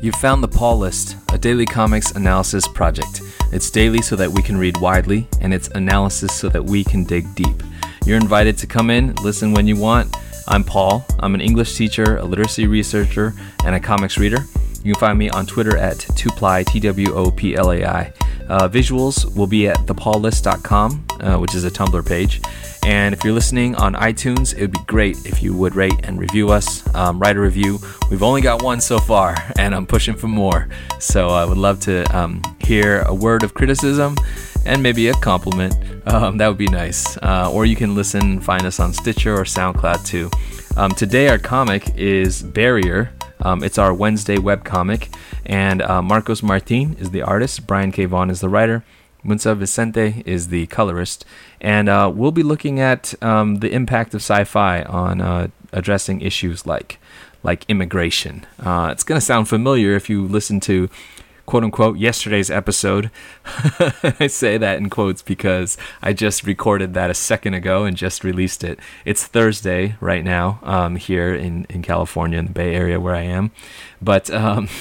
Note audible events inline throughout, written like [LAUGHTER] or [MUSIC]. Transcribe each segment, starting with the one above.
You've found the Paul List, a daily comics analysis project. It's daily so that we can read widely, and it's analysis so that we can dig deep. You're invited to come in, listen when you want. I'm Paul. I'm an English teacher, a literacy researcher, and a comics reader. You can find me on Twitter at Twoplai, T W O P L A I. Uh, visuals will be at thepaullist.com, uh, which is a Tumblr page. And if you're listening on iTunes, it would be great if you would rate and review us, um, write a review. We've only got one so far, [LAUGHS] and I'm pushing for more. So I would love to um, hear a word of criticism and maybe a compliment. [LAUGHS] Um, that would be nice. Uh, or you can listen, find us on Stitcher or SoundCloud too. Um, today, our comic is Barrier. Um, it's our Wednesday web comic, and uh, Marcos Martin is the artist. Brian K. Vaughan is the writer. Muntsa Vicente is the colorist, and uh, we'll be looking at um, the impact of sci-fi on uh, addressing issues like like immigration. Uh, it's going to sound familiar if you listen to quote unquote yesterday's episode. [LAUGHS] I say that in quotes because I just recorded that a second ago and just released it. It's Thursday right now um, here in, in California, in the Bay Area where I am. But. Um, [LAUGHS]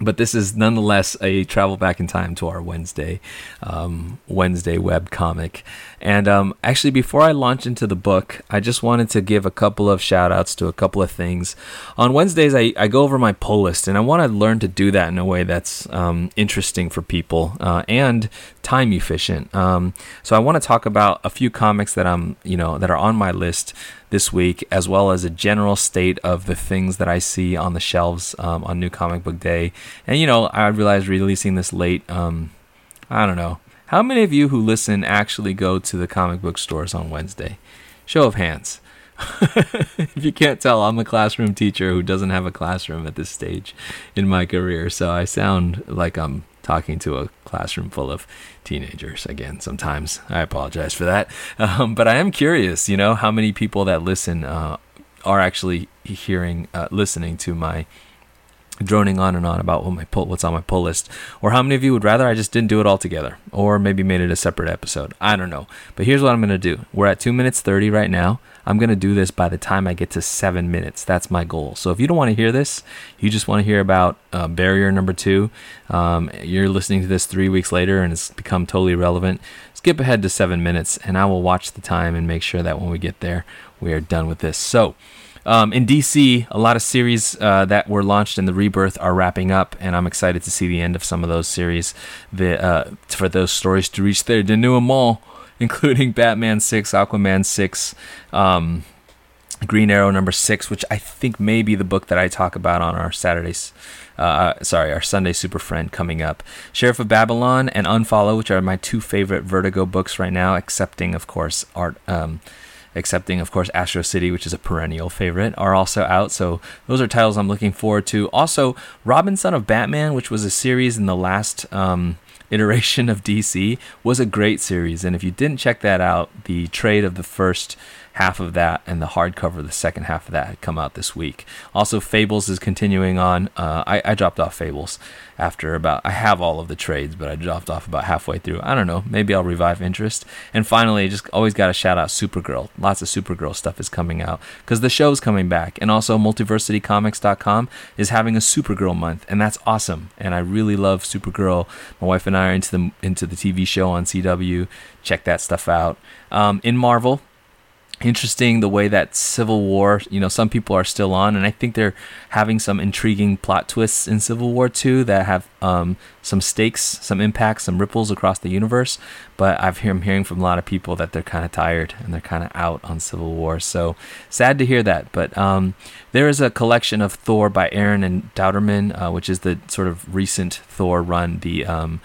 but this is nonetheless a travel back in time to our Wednesday um, Wednesday web comic. And um, actually, before I launch into the book, I just wanted to give a couple of shout outs to a couple of things. On Wednesdays, I, I go over my pull list, and I want to learn to do that in a way that's um, interesting for people uh, and time efficient. Um, so I want to talk about a few comics that I'm, you know, that are on my list this week, as well as a general state of the things that I see on the shelves um, on New Comic Book Day. And you know, I realized releasing this late. Um, I don't know. How many of you who listen actually go to the comic book stores on Wednesday? Show of hands. [LAUGHS] if you can't tell, I'm a classroom teacher who doesn't have a classroom at this stage in my career, so I sound like I'm talking to a classroom full of teenagers again sometimes i apologize for that um, but i am curious you know how many people that listen uh, are actually hearing uh, listening to my droning on and on about what my pull, what's on my pull list, or how many of you would rather I just didn't do it all together, or maybe made it a separate episode. I don't know. But here's what I'm gonna do. We're at two minutes thirty right now. I'm gonna do this by the time I get to seven minutes. That's my goal. So if you don't want to hear this, you just want to hear about uh, barrier number two. Um, you're listening to this three weeks later and it's become totally relevant. Skip ahead to seven minutes, and I will watch the time and make sure that when we get there, we are done with this. So. Um, in DC, a lot of series uh, that were launched in the rebirth are wrapping up, and I'm excited to see the end of some of those series. The, uh, for those stories to reach their denouement, [LAUGHS] including Batman Six, Aquaman Six, um, Green Arrow number six, which I think may be the book that I talk about on our Saturdays. Uh, sorry, our Sunday Super Friend coming up. Sheriff of Babylon and Unfollow, which are my two favorite Vertigo books right now, excepting, of course, art. Um, excepting of course Astro City, which is a perennial favorite, are also out. So those are titles I'm looking forward to. Also, Robin Son of Batman, which was a series in the last um, iteration of DC, was a great series. And if you didn't check that out, the trade of the first half of that and the hardcover, the second half of that, had come out this week. Also, Fables is continuing on. Uh, I, I dropped off Fables after about, I have all of the trades, but I dropped off about halfway through. I don't know, maybe I'll revive interest. And finally, just always got to shout out Supergirl. Lots of Supergirl stuff is coming out because the show's coming back. And also, multiversitycomics.com is having a Supergirl month, and that's awesome. And I really love Supergirl. My wife and I are into the, into the TV show on CW. Check that stuff out. Um, in Marvel, interesting the way that Civil War, you know, some people are still on, and I think they're having some intriguing plot twists in Civil War 2 that have um, some stakes, some impacts, some ripples across the universe. But I've hear, I'm hearing from a lot of people that they're kind of tired and they're kind of out on Civil War. So sad to hear that. But um, there is a collection of Thor by Aaron and Dauterman, uh, which is the sort of recent Thor run. The um,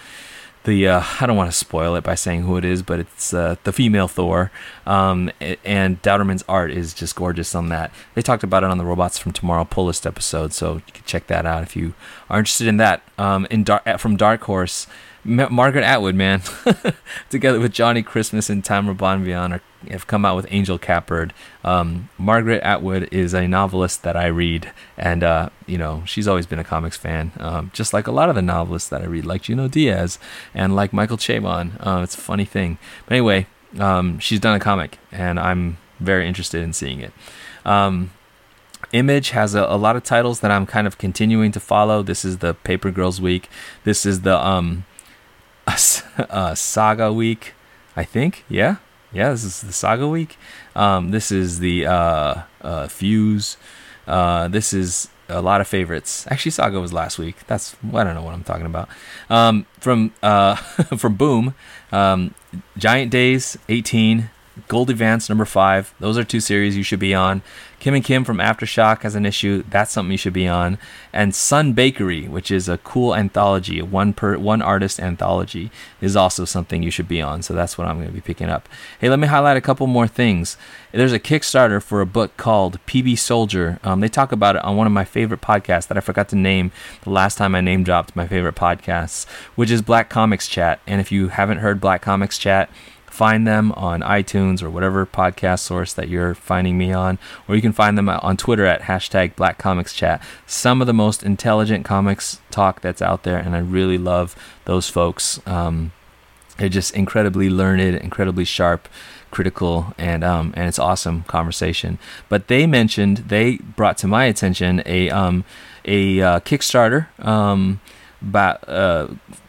the uh, I don't want to spoil it by saying who it is, but it's uh, the female Thor. Um, and Dauterman's art is just gorgeous on that. They talked about it on the Robots from Tomorrow pull list episode, so you can check that out if you are interested in that. Um, in Dar- from Dark Horse, Margaret Atwood, man, [LAUGHS] together with Johnny Christmas and Tamra Bonvillain are, have come out with Angel Catbird. Um, Margaret Atwood is a novelist that I read, and uh, you know she's always been a comics fan, um, just like a lot of the novelists that I read, like Junot Diaz and like Michael Chabon. Uh, it's a funny thing, but anyway, um, she's done a comic, and I'm very interested in seeing it. Um, Image has a, a, lot of titles that I'm kind of continuing to follow. This is the Paper Girls week. This is the um, uh, [LAUGHS] Saga week, I think. Yeah, yeah. This is the Saga week. Um, this is the uh, uh, Fuse. Uh, this is a lot of favorites. Actually, Saga was last week. That's I don't know what I'm talking about. Um, from uh, [LAUGHS] from Boom, um, Giant Days 18, Goldie Vance number five. Those are two series you should be on. Kim and Kim from Aftershock has an issue. That's something you should be on. And Sun Bakery, which is a cool anthology, a one per one artist anthology, is also something you should be on. So that's what I'm going to be picking up. Hey, let me highlight a couple more things. There's a Kickstarter for a book called PB Soldier. Um, they talk about it on one of my favorite podcasts that I forgot to name the last time I name dropped my favorite podcasts, which is Black Comics Chat. And if you haven't heard Black Comics Chat, find them on iTunes or whatever podcast source that you're finding me on, or you can find them on Twitter at hashtag Black Comics Chat. Some of the most intelligent comics talk that's out there, and I really love those folks. Um, they're just incredibly learned, incredibly sharp, critical, and um, and it's awesome conversation. But they mentioned they brought to my attention a um, a uh, Kickstarter. Um, but uh,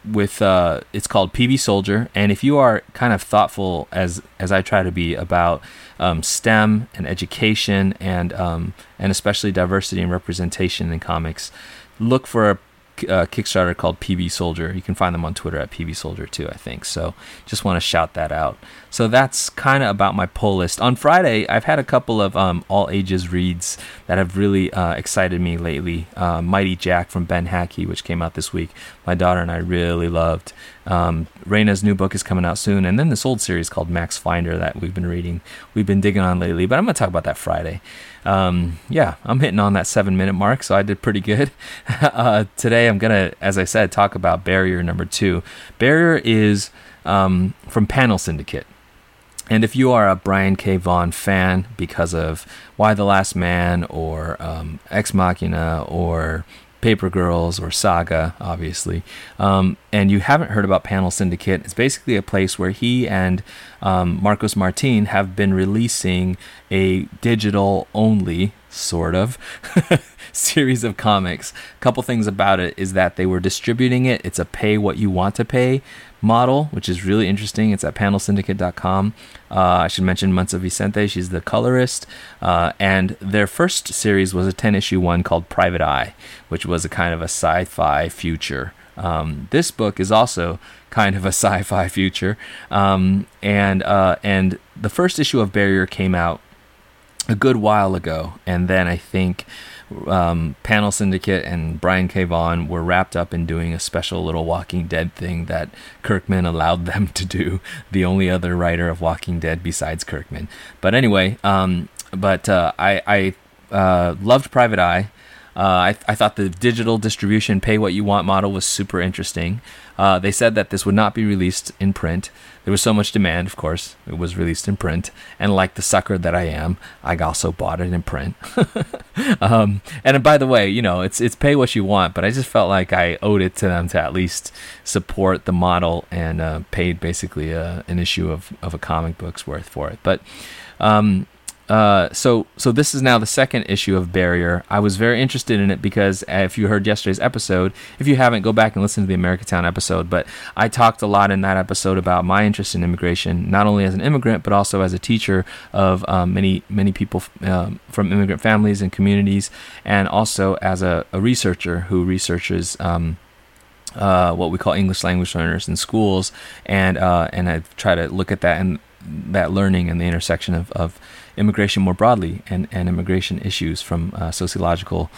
with uh, it's called PB Soldier, and if you are kind of thoughtful as as I try to be about um, STEM and education and um, and especially diversity and representation in comics, look for a uh, Kickstarter called PB Soldier. You can find them on Twitter at PB Soldier too, I think. So just want to shout that out. So that's kind of about my pull list. On Friday, I've had a couple of um, all ages reads that have really uh, excited me lately. Uh, Mighty Jack from Ben Hatke, which came out this week. My daughter and I really loved. Um, Raina's new book is coming out soon, and then this old series called Max Finder that we've been reading. We've been digging on lately, but I'm to talk about that Friday um, yeah, I'm hitting on that seven minute mark, so I did pretty good. [LAUGHS] uh, today, I'm gonna, as I said, talk about Barrier number two. Barrier is um, from Panel Syndicate. And if you are a Brian K. Vaughan fan because of Y the Last Man or um, Ex Machina or Paper Girls or Saga, obviously, um, and you haven't heard about Panel Syndicate, it's basically a place where he and um, Marcos Martin have been releasing a digital only sort of [LAUGHS] series of comics. A couple things about it is that they were distributing it. It's a pay what you want to pay model, which is really interesting. It's at panelsyndicate.com. Uh, I should mention Muntsa Vicente. She's the colorist. Uh, and their first series was a 10 issue one called Private Eye, which was a kind of a sci fi future. Um, this book is also kind of a [LAUGHS] sci-fi future, um, and uh, and the first issue of Barrier came out a good while ago, and then I think um, Panel Syndicate and Brian K. Vaughan were wrapped up in doing a special little Walking Dead thing that Kirkman allowed [LAUGHS] them to do. The only other writer of Walking Dead besides Kirkman. But anyway, um, but uh, I, I uh, loved Private Eye. Uh, I, I thought the digital distribution pay what you want model was super interesting. Uh, they said that this would not be released in print. There was so much demand, of course, it was released in print. And like the sucker that I am, I also bought it in print. [LAUGHS] um, and by the way, you know, it's it's pay what you want, but I just felt like I owed it to them to at least support the model and uh, paid basically uh, an issue of, of a comic book's worth for it. But um, uh, so so this is now the second issue of Barrier. I was very interested in it because uh, if you heard yesterday's episode, if you haven't, go back and listen to the Americatown episode. But I talked a lot in that episode about my interest in immigration, not only as an immigrant but also as a teacher of um, many many people um, from immigrant families and communities, and also as a, a researcher who researches. Um, uh, what we call English language learners in schools, and uh, and I try to look at that and that learning and the intersection of, of immigration more broadly and, and immigration issues from uh, sociological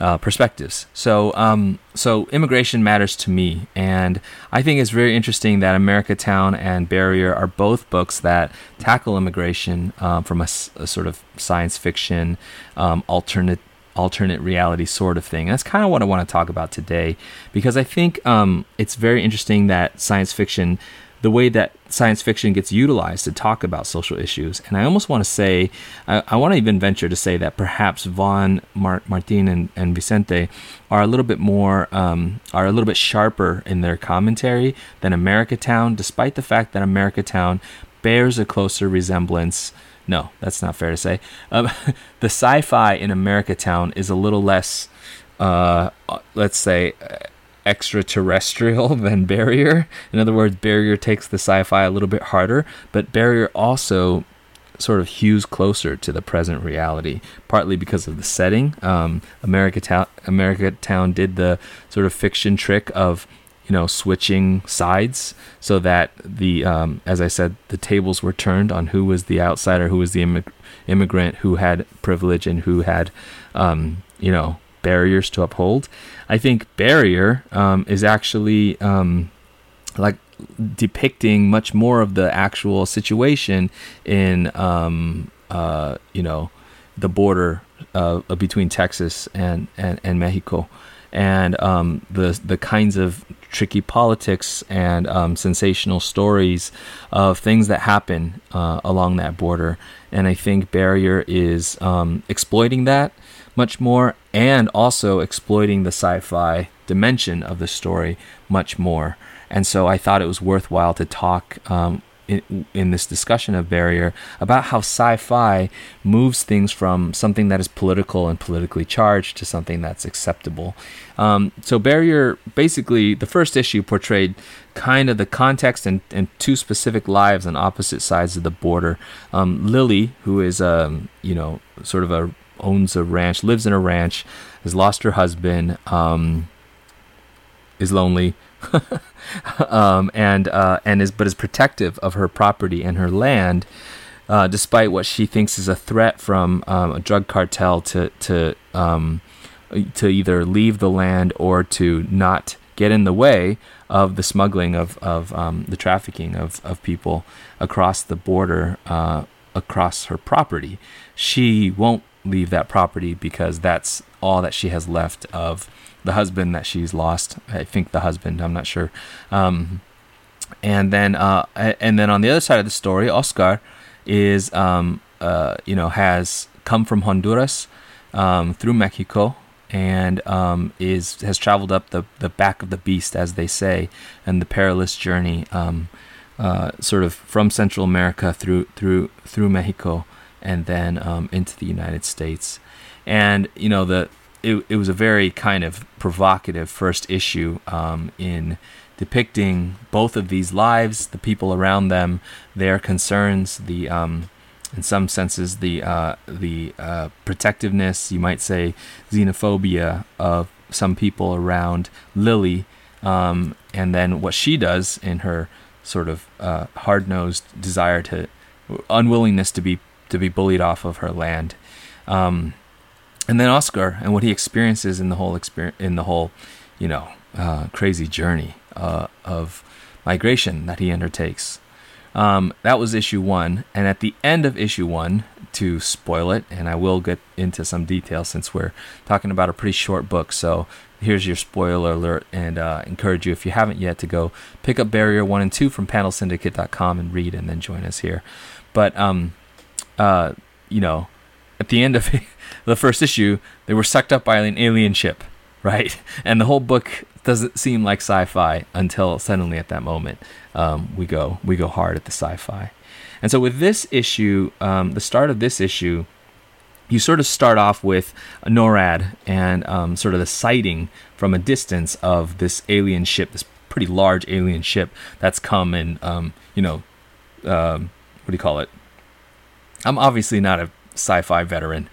uh, perspectives. So, um, so immigration matters to me, and I think it's very interesting that Americatown and Barrier are both books that tackle immigration um, from a, a, sort of science fiction, um, alternate alternate reality sort of thing. And that's kind of what I want to talk about today, because I think um, it's very interesting that science fiction the way that science fiction gets utilized to talk about social issues. And I almost want to say, I, I want to even venture to say that perhaps Vaughan, Mar- Martin, and, and Vicente are a little bit more, um, are a little bit sharper in their commentary than Americatown, despite the fact that Americatown bears a closer resemblance No, that's not fair to say. Um, [LAUGHS] the sci-fi in America Town is a little less, uh, let's say, extraterrestrial [LAUGHS] than Barrier. In other words, Barrier takes the sci-fi a little bit harder, but Barrier also sort of hews closer to the present reality, partly because of the setting. Um, America Town, America Town did the sort of fiction trick of you know switching sides so that the um, as I said the tables were turned on who was the outsider, who was the immig- immigrant, who had privilege, and who had um, you know barriers to uphold. I think barrier um, is actually um, like depicting much more of the actual situation in um, uh, you know the border uh, between Texas and, and, and Mexico and um, the the kinds of tricky politics and um, sensational stories of things that happen uh, along that border. And I think Barrier is um, exploiting that much more and also exploiting the sci fi dimension of the story much more. And so I thought it was worthwhile to talk um, in, this discussion of Barrier about how sci fi moves things from something that is political and politically charged to something that's acceptable. Um, so, Barrier basically, the first issue portrayed kind of the context and, and two specific lives on opposite sides of the border. Um, Lily, who is, um, you know, sort of a owns a ranch, lives in a ranch, has lost her husband, um, is lonely, [LAUGHS] um, and uh, and is but is protective of her property and her land, uh, despite what she thinks is a threat from um, a drug cartel to to um, to either leave the land or to not get in the way of the smuggling of of um, the trafficking of of people across the border uh, across her property. She won't leave that property because that's all that she has left of the husband that she's lost. I think the husband. I'm not sure. Um, and then uh, and then on the other side of the story, Oscar is um, uh, you know has come from Honduras um, through Mexico and um, is has traveled up the, the back of the beast, as they say, and the perilous journey, um, uh, sort of from Central America through through through Mexico and then um, into the United States. And you know the it, it was a very kind of provocative first issue um, in depicting both of these lives, the people around them, their concerns, the um, in some senses the uh, the uh, protectiveness, you might say, xenophobia of some people around Lily, um, and then what she does in her sort of uh, hard nosed desire to unwillingness to be to be bullied off of her land. Um, and then Oscar and what he experiences in the whole experience in the whole, you know, uh, crazy journey uh, of migration that he undertakes. Um, that was issue one, and at the end of issue one, to spoil it, and I will get into some detail since we're talking about a pretty short book. So here's your spoiler alert, and uh, encourage you if you haven't yet to go pick up Barrier one and two from PanelSyndicate.com and read, and then join us here. But um, uh, you know, at the end of [LAUGHS] the first issue, they were sucked up by an alien ship, right? [LAUGHS] And the whole book doesn't seem like sci-fi until suddenly at that moment um, we go we go hard at the sci-fi. And so with this issue, um, the start of this issue, you sort of start off with NORAD and um, sort of the sighting from a distance of this alien ship, this pretty large alien ship that's come and um, you know, um, what do you call it? I'm obviously not a sci-fi veteran,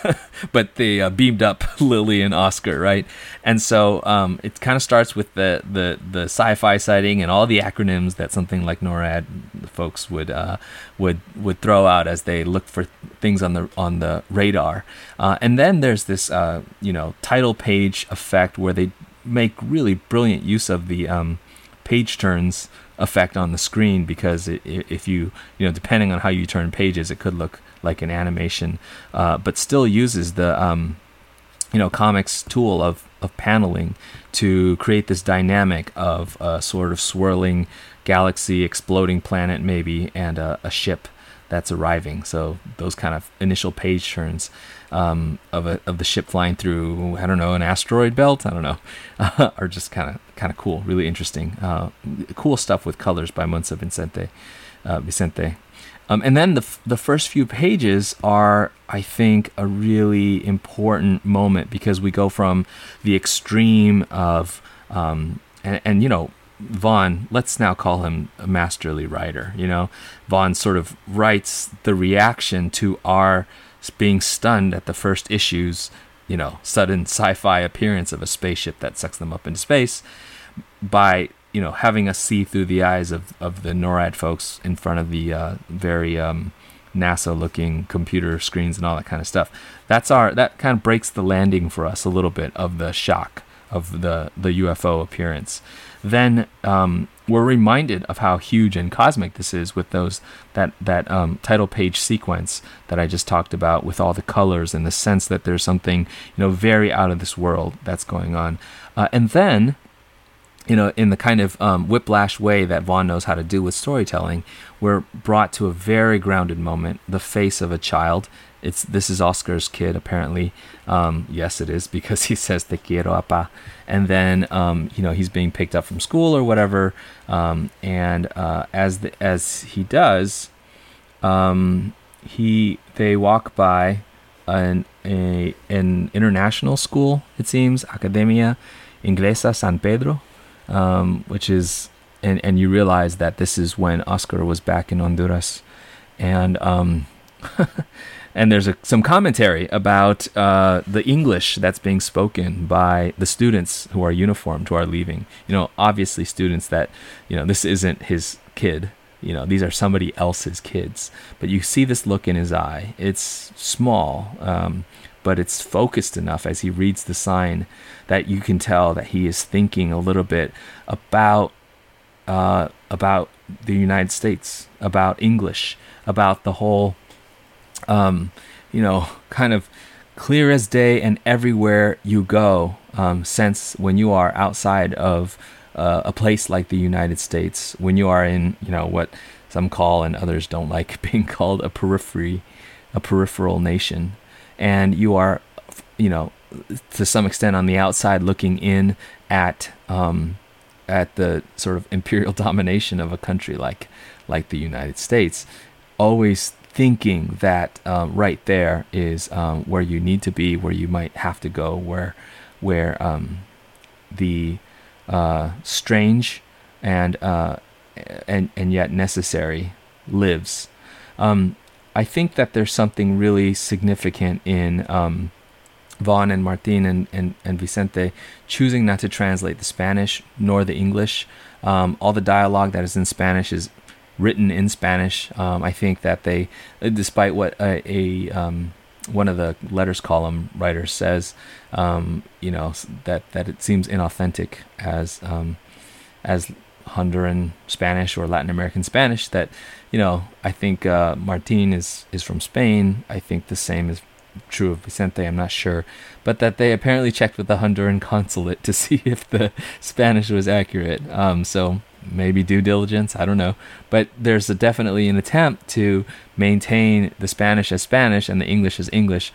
[LAUGHS] but they uh, beamed up [LAUGHS] Lily and Oscar, right? And so um, it kind of starts with the, the the sci-fi sighting and all the acronyms that something like NORAD folks would uh, would would throw out as they look for things on the on the radar. Uh, and then there's this uh, you know title page effect where they make really brilliant use of the um, page turns effect on the screen because it, if you you know depending on how you turn pages it could look like an animation uh, but still uses the um, you know comics tool of of paneling to create this dynamic of a sort of swirling galaxy exploding planet maybe and a, a ship that's arriving. So those kind of initial page turns um, of a, of the ship flying through I don't know an asteroid belt I don't know [LAUGHS] are just kind of kind of cool, really interesting, uh, cool stuff with colors by Muntsa Vicente. Uh, Vicente. Um, and then the f- the first few pages are, I think, a really important moment because we go from the extreme of um, and, and you know Vaughan, let's now call him a masterly writer. You know, Vaughan sort of writes the reaction to our being stunned at the first issue's, you know, sudden sci-fi appearance of a spaceship that sucks them up into space by, you know, having us see through the eyes of, of the NORAD folks in front of the uh, very um, NASA-looking computer screens and all that kind of stuff. That's our that kind of breaks the landing for us a little bit of the shock of the the UFO appearance then um, we're reminded of how huge and cosmic this is with those that that um, title page sequence that I just talked about with all the colors and the sense that there's something you know very out of this world that's going on, uh, and then you know, in the kind of um, whiplash way that Vaughan knows how to do with storytelling, we're brought to a very grounded moment, the face of a child. It's this is Oscar's kid, apparently. Um, yes, it is [LAUGHS] because he says "te quiero, apa," and then um, you know he's being picked up from school or whatever. Um, and uh, as the, as he does, um, he they walk by an a, an international school. It seems Academia Inglesa San Pedro um, which is and and you realize that this is when Oscar was back in Honduras, and um, [LAUGHS] and there's a, some commentary about uh, the English that's being spoken by the students who are uniformed who are leaving. You know, obviously students that you know this isn't his kid. You know, these are somebody else's kids. But you see this look in his eye. It's small. Um, but it's focused enough as he reads the sign that you can tell that he is thinking a little bit about uh, about the United States, about English, about the whole, um, you know, kind of clear as day and everywhere you go um, sense when you are outside of uh, a place like the United States, when you are in, you know, what some call and others don't like [LAUGHS] being called a periphery, a peripheral nation and you are, you know, to some extent on the outside looking in at um, at the sort of imperial [LAUGHS] domination of a country like like the United States, always thinking that um, right there is um, where you need to be, where you might have to go, where where um, the uh, strange and uh, and and yet necessary lives. Um, I think that there's something really significant in um, Vaughan and Martin and, and, and Vicente choosing not to translate the Spanish nor the English. Um, all the dialogue that is in Spanish is written in Spanish. Um, I think that they, despite what a, a um, one of the letters column writers says, um, you know, that, that it seems inauthentic as um, as Honduran Spanish or Latin American Spanish that you know I think uh, Martin is is from Spain. I think the same is true of Vicente. I'm not sure, but that they apparently checked with the Honduran [LAUGHS] consulate to see if the Spanish was accurate. Um, so maybe due diligence. I don't know, but there's definitely an attempt to maintain the Spanish as Spanish and the English as English,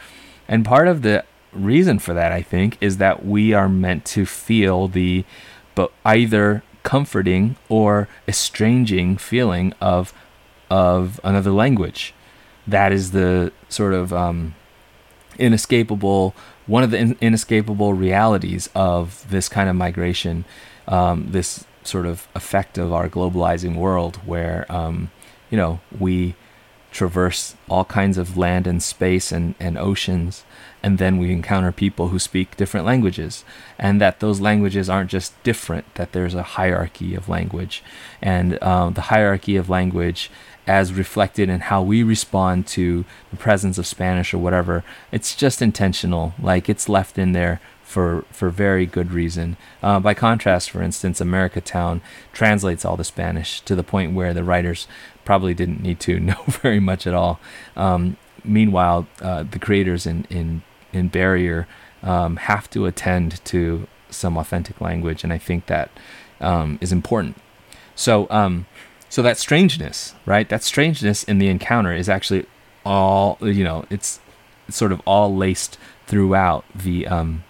and part of the reason for that I think is that we are meant to feel the but either comforting or estranging feeling of of another language. That is the sort of um, inescapable one of the in- inescapable realities of this kind of migration, um, this sort of effect of our globalizing world, where um, you know we traverse all kinds of land and space and, and oceans and then we encounter people who speak different languages and that those languages aren't just different that there's a hierarchy of language and um, the hierarchy of language as reflected in how we respond to the presence of spanish or whatever it's just intentional like it's left in there for for very good reason. Uh, by contrast, for instance, America Town translates all the Spanish to the point where the writers probably didn't need to [LAUGHS] know very much at all. Um, meanwhile, uh, the creators in in in Barrier um, have to attend to some authentic language, and I think that um, is important. So, um, so that strangeness, right? That strangeness in the encounter is actually all you know. It's sort of all laced throughout the um,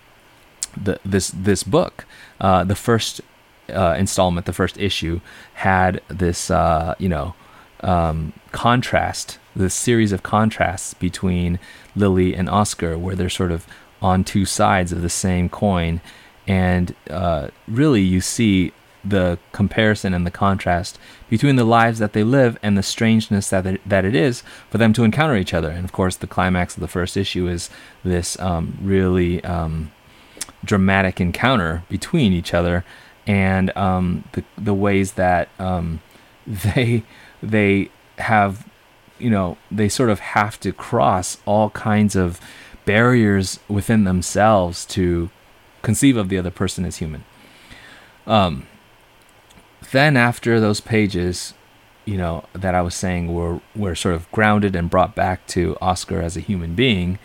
the this this book. Uh, the first uh, installment, the first issue, had this uh, you know um, contrast, the series of contrasts between Lily and Oscar, where they're sort of on two sides of the same coin, and uh, really you see the comparison and the contrast between the lives that they live and the strangeness that it, that it is for them to encounter each other. And of course, the climax of the first issue is this um, really um, dramatic encounter between each other and um, the the ways that um, [LAUGHS] they they have you know they sort of have to cross all kinds of barriers within themselves to conceive of the other person as human. Um, then after those pages, you know, that I was saying were were sort of grounded and brought back to Oscar as a human being,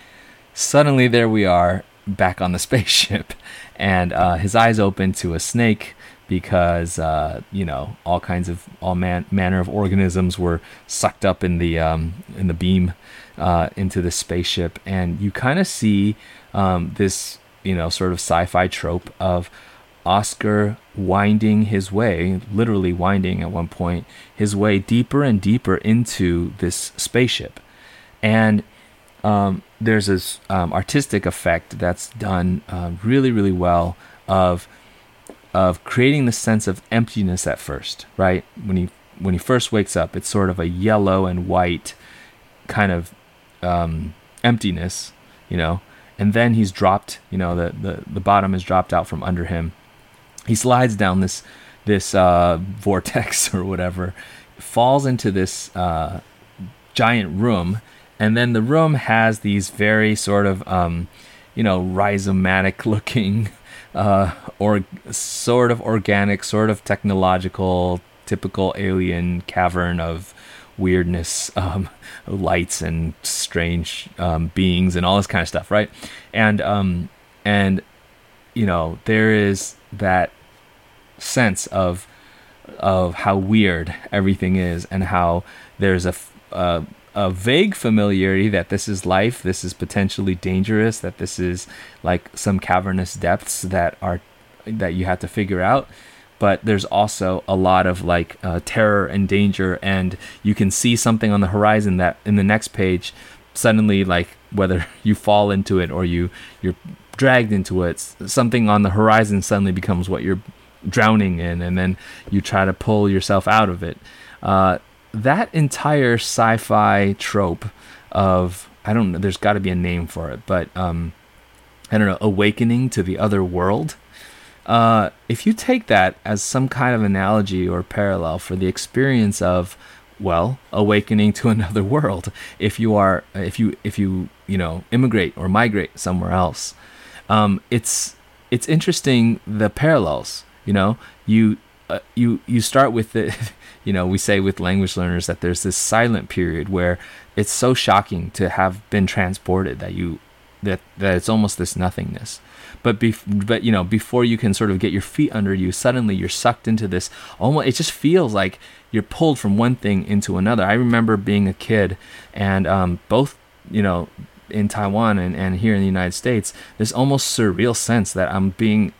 suddenly there we are back on the [LAUGHS] spaceship, and uh, his eyes open to a snake because uh, you know all kinds of all man, manner of organisms were sucked up in the um, in the beam uh, into the spaceship, and you kind of see um, this you know sort of sci-fi trope of Oscar winding his way, literally winding at one point, his way deeper and deeper into this spaceship. And um, there's this um, artistic effect that's done uh, really, really well of of creating the sense of emptiness at first, right? When he when he first wakes up, it's sort of a yellow and white kind of um, emptiness, you know. And then he's dropped, you know, the, the the bottom is dropped out from under him, he slides down this this uh, [LAUGHS] vortex or whatever, falls into this uh, giant room, and then the room has these very sort of um, you know rhizomatic [LAUGHS] looking uh, or sort of organic, sort of technological, typical alien cavern of weirdness, um, [LAUGHS] lights and strange um, beings and all this kind of stuff, right? And um, and you know there is that sense of of how weird everything is and how there's a, a, a vague familiarity that this is life, this is potentially dangerous, that this is like some cavernous depths that are that you have to figure out. But there's also a lot of like uh, terror and danger, and you can see something on the horizon that in the next page, suddenly like whether [LAUGHS] you fall into it or you you're dragged into it, something on the horizon suddenly becomes what you're drowning in, and then you try to pull yourself out of it. Uh, that entire sci-fi trope of I don't know, there's got to be a name for it, but um, I don't know, awakening to the other world. Uh, if you take that as some kind of analogy or parallel for the experience of well awakening to [LAUGHS] another world if you are if you if you you know immigrate or migrate somewhere else um, it's it's interesting the parallels you know, you uh, you you start with the, [LAUGHS] you know, we say with language learners that there's this silent period where it's so shocking to have been transported that you that that it's almost this nothingness. But bef- but you know, before you can sort of get your feet under you, suddenly you're sucked into this. Almost, it just feels like you're pulled from one thing into another. I remember being a kid, and um, both you know in Taiwan and, and here in the United States, this almost surreal sense that I'm being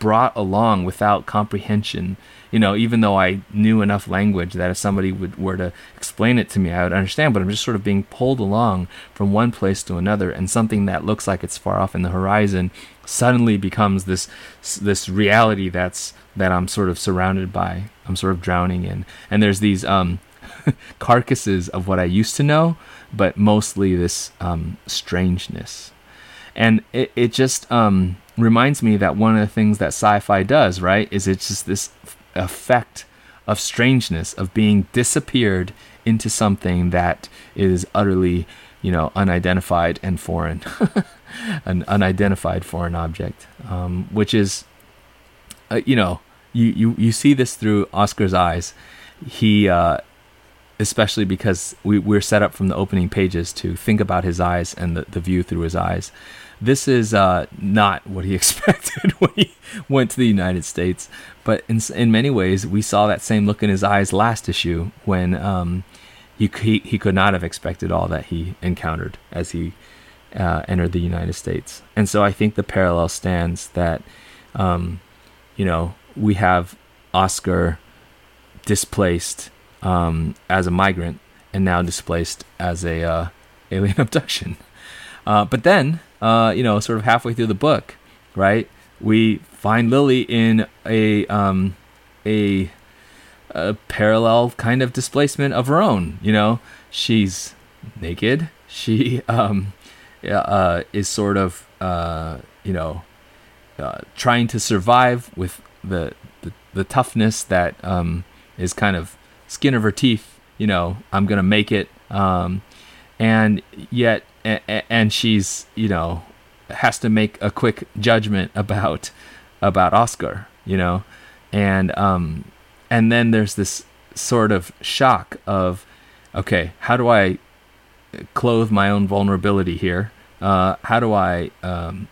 brought along without comprehension. You know, even though I knew enough language that if somebody would were to explain it to me, I would understand. But I'm just sort of being pulled along from one place to another, and something that looks like it's far off in the horizon suddenly becomes this this reality that's that I'm sort of surrounded by. I'm sort of drowning in, and there's these um, [LAUGHS] carcasses of what I used to know, but mostly this um, strangeness, and it it just um, reminds me that one of the things that sci-fi does, right, is it's just this effect of strangeness of being disappeared into something that is utterly, you know, unidentified and foreign, [LAUGHS] an unidentified foreign object, um, which is, uh, you know, you, you you see this through Oscar's eyes. He, uh, especially because we, we're set up from the opening pages to think about his eyes and the, the view through his eyes this is uh, not what he [LAUGHS] expected when he went to the United States. But in in many ways, we saw that same look in his eyes last issue when um, he, he he could not have expected all that he encountered as he uh, entered the United States. And so I think the parallel stands that um, you know we have Oscar displaced um, as a migrant and now displaced as a uh, alien [LAUGHS] abduction. Uh, but then, uh, you know, sort of halfway through the book, right, we find Lily in a um, a, a parallel kind of displacement of her own. You know, she's naked. She [LAUGHS] um, uh, is sort of uh, you know uh, trying to survive with the the, the toughness that um, is kind of skin of her teeth. You know, I'm gonna make it. Um, and yet, and she's you know has to make a quick judgment about about Oscar. You know, and um, and then there's this sort of shock of, okay, how do I clothe my own vulnerability here? Uh, how do I um,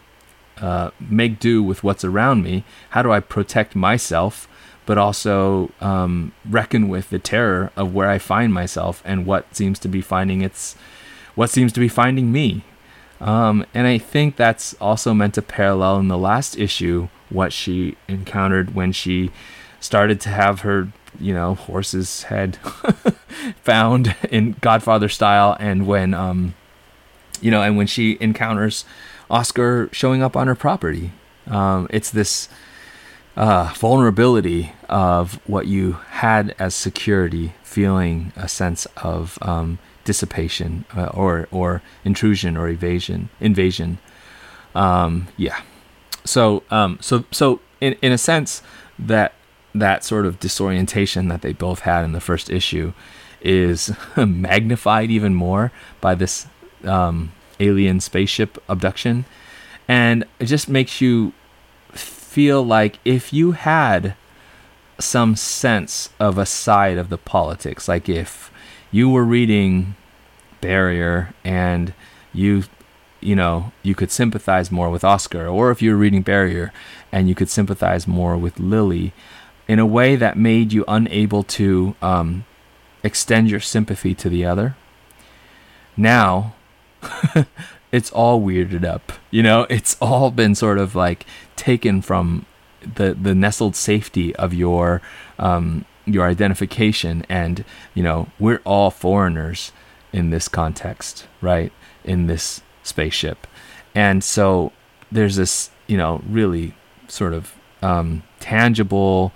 uh, make do with what's around me? How do I protect myself, but also um, reckon with the terror of where I find myself and what seems to be finding its, what seems to be finding me? Um, and I think that's also meant to parallel in the last issue what she encountered when she started to have her, you know, horse's head [LAUGHS] found in Godfather style, and when, um, you know, and when she encounters Oscar showing up on her property. Um, it's this uh, vulnerability of what you had as security, feeling a sense of um, dissipation uh, or or intrusion or evasion, invasion. Um, yeah. So um, so so in in a sense that that sort of disorientation that they both had in the first issue is [LAUGHS] magnified even more by this um, alien spaceship abduction. And it just makes you feel like if you had some sense of a side of the politics, like if you were reading Barrier and you you know you could sympathize more with Oscar or if you were reading Barrier and you could sympathize more with Lily in a way that made you unable to um, extend your sympathy to the other. Now [LAUGHS] it's all weirded up. You know, it's all been sort of like taken from the the nestled safety of your um, your identification, and you know, we're all foreigners in this context, right? In this spaceship, and so there's this, you know, really sort of um, tangible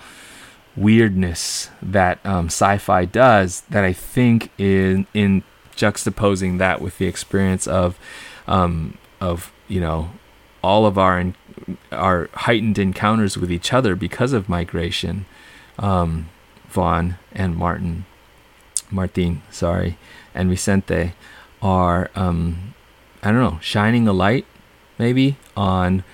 weirdness that um, sci-fi does that I think in in juxtaposing that with the experience of um, of you know all of our our heightened encounters with each other because of migration, um, Vaughan and Martin, Martin, sorry, and Vicente are um, I don't know shining a light maybe on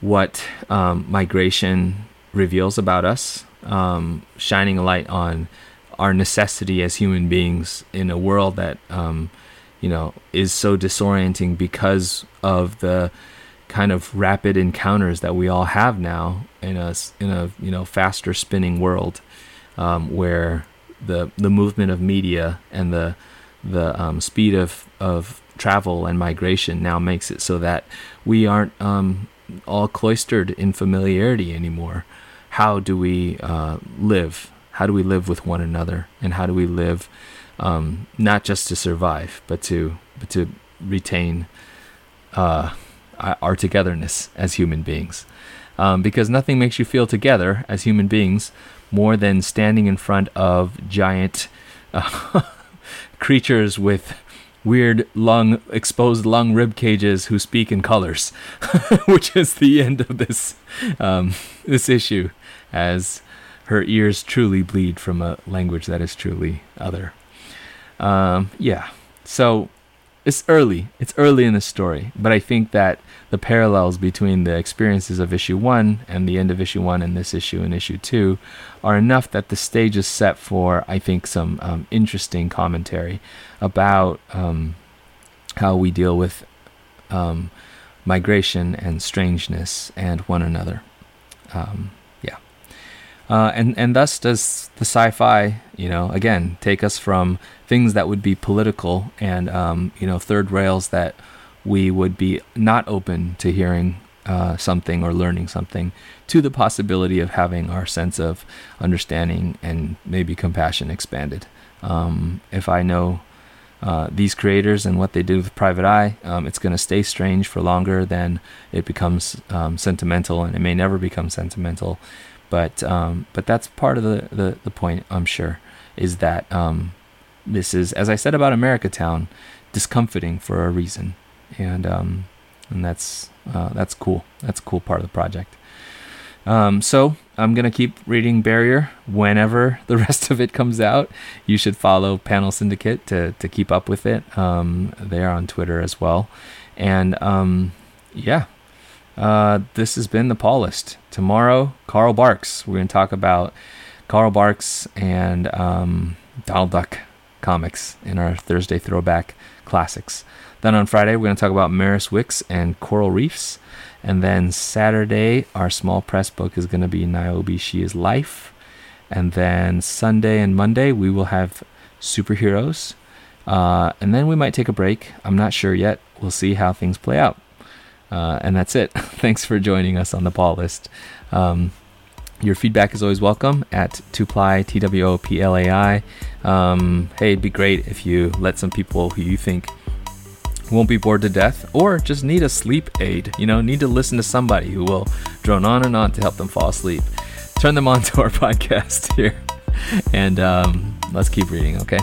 what um, migration reveals about us, um, shining a light on our necessity as human beings in a world that um, you know is so disorienting because of the kind of rapid encounters that we all have now in a in a you know faster spinning world um, where the the movement of media and the the um, speed of of travel and migration now makes it so that we aren't um, all cloistered in familiarity anymore. How do we uh, live? How do we live with one another? And how do we live um, not just to survive but to but to retain uh, our togetherness as human beings um, because nothing makes you feel together as human beings more than standing in front of giant uh, [LAUGHS] creatures with weird lung exposed lung rib cages who speak in colors [LAUGHS] which is the end of this um, this issue as her ears truly bleed from a language that is truly other. Um, yeah, so it's early. It's early in the story, but I think that the parallels between the experiences of issue one and the end of issue one and this issue and issue two are enough that the stage is set for, I think, some um, interesting commentary about um, how we deal with um, migration and strangeness and one another. Uh, and and thus does the sci-fi, you know, again take us from things that would be political and um, you know third rails that we would be not open to hearing uh, something or learning something to the possibility of having our sense of understanding and maybe compassion expanded. Um, if I know uh, these creators and what they do with Private Eye, um, it's going to stay strange for longer than it becomes um, sentimental, and it may never become sentimental. But um, but that's part of the, the, the point, I'm sure, is that um, this is, as I said about America Town, discomforting for a reason, and um, and that's uh, that's cool. That's a cool part of the project. Um, so I'm gonna keep reading Barrier whenever [LAUGHS] the rest of it comes out. You should follow Panel Syndicate to to keep up with it. Um, they are on Twitter as well, and um, yeah, uh, this has been the Paul List. Tomorrow, Carl Barks. We're gonna talk about Carl Barks and um, Donald Duck comics in our Thursday throwback classics. Then on Friday, we're going to talk about Maris Wicks and coral reefs. And then Saturday, our small press book is going to be Niobe She is Life. And then Sunday and Monday, we will have superheroes. Uh, and then we might take a break. I'm not sure yet. We'll see how things play out. Uh, and that's it. [LAUGHS] Thanks for joining us on the Paul list. Um, your feedback is always welcome at Twoplai, T W O P L A I. Um, hey, it'd be great if you let some people who you think won't be bored to death or just need a sleep aid, you know, need to listen to somebody who will drone on and on to help them fall asleep. Turn them on to our [LAUGHS] podcast here and um, let's keep reading, okay?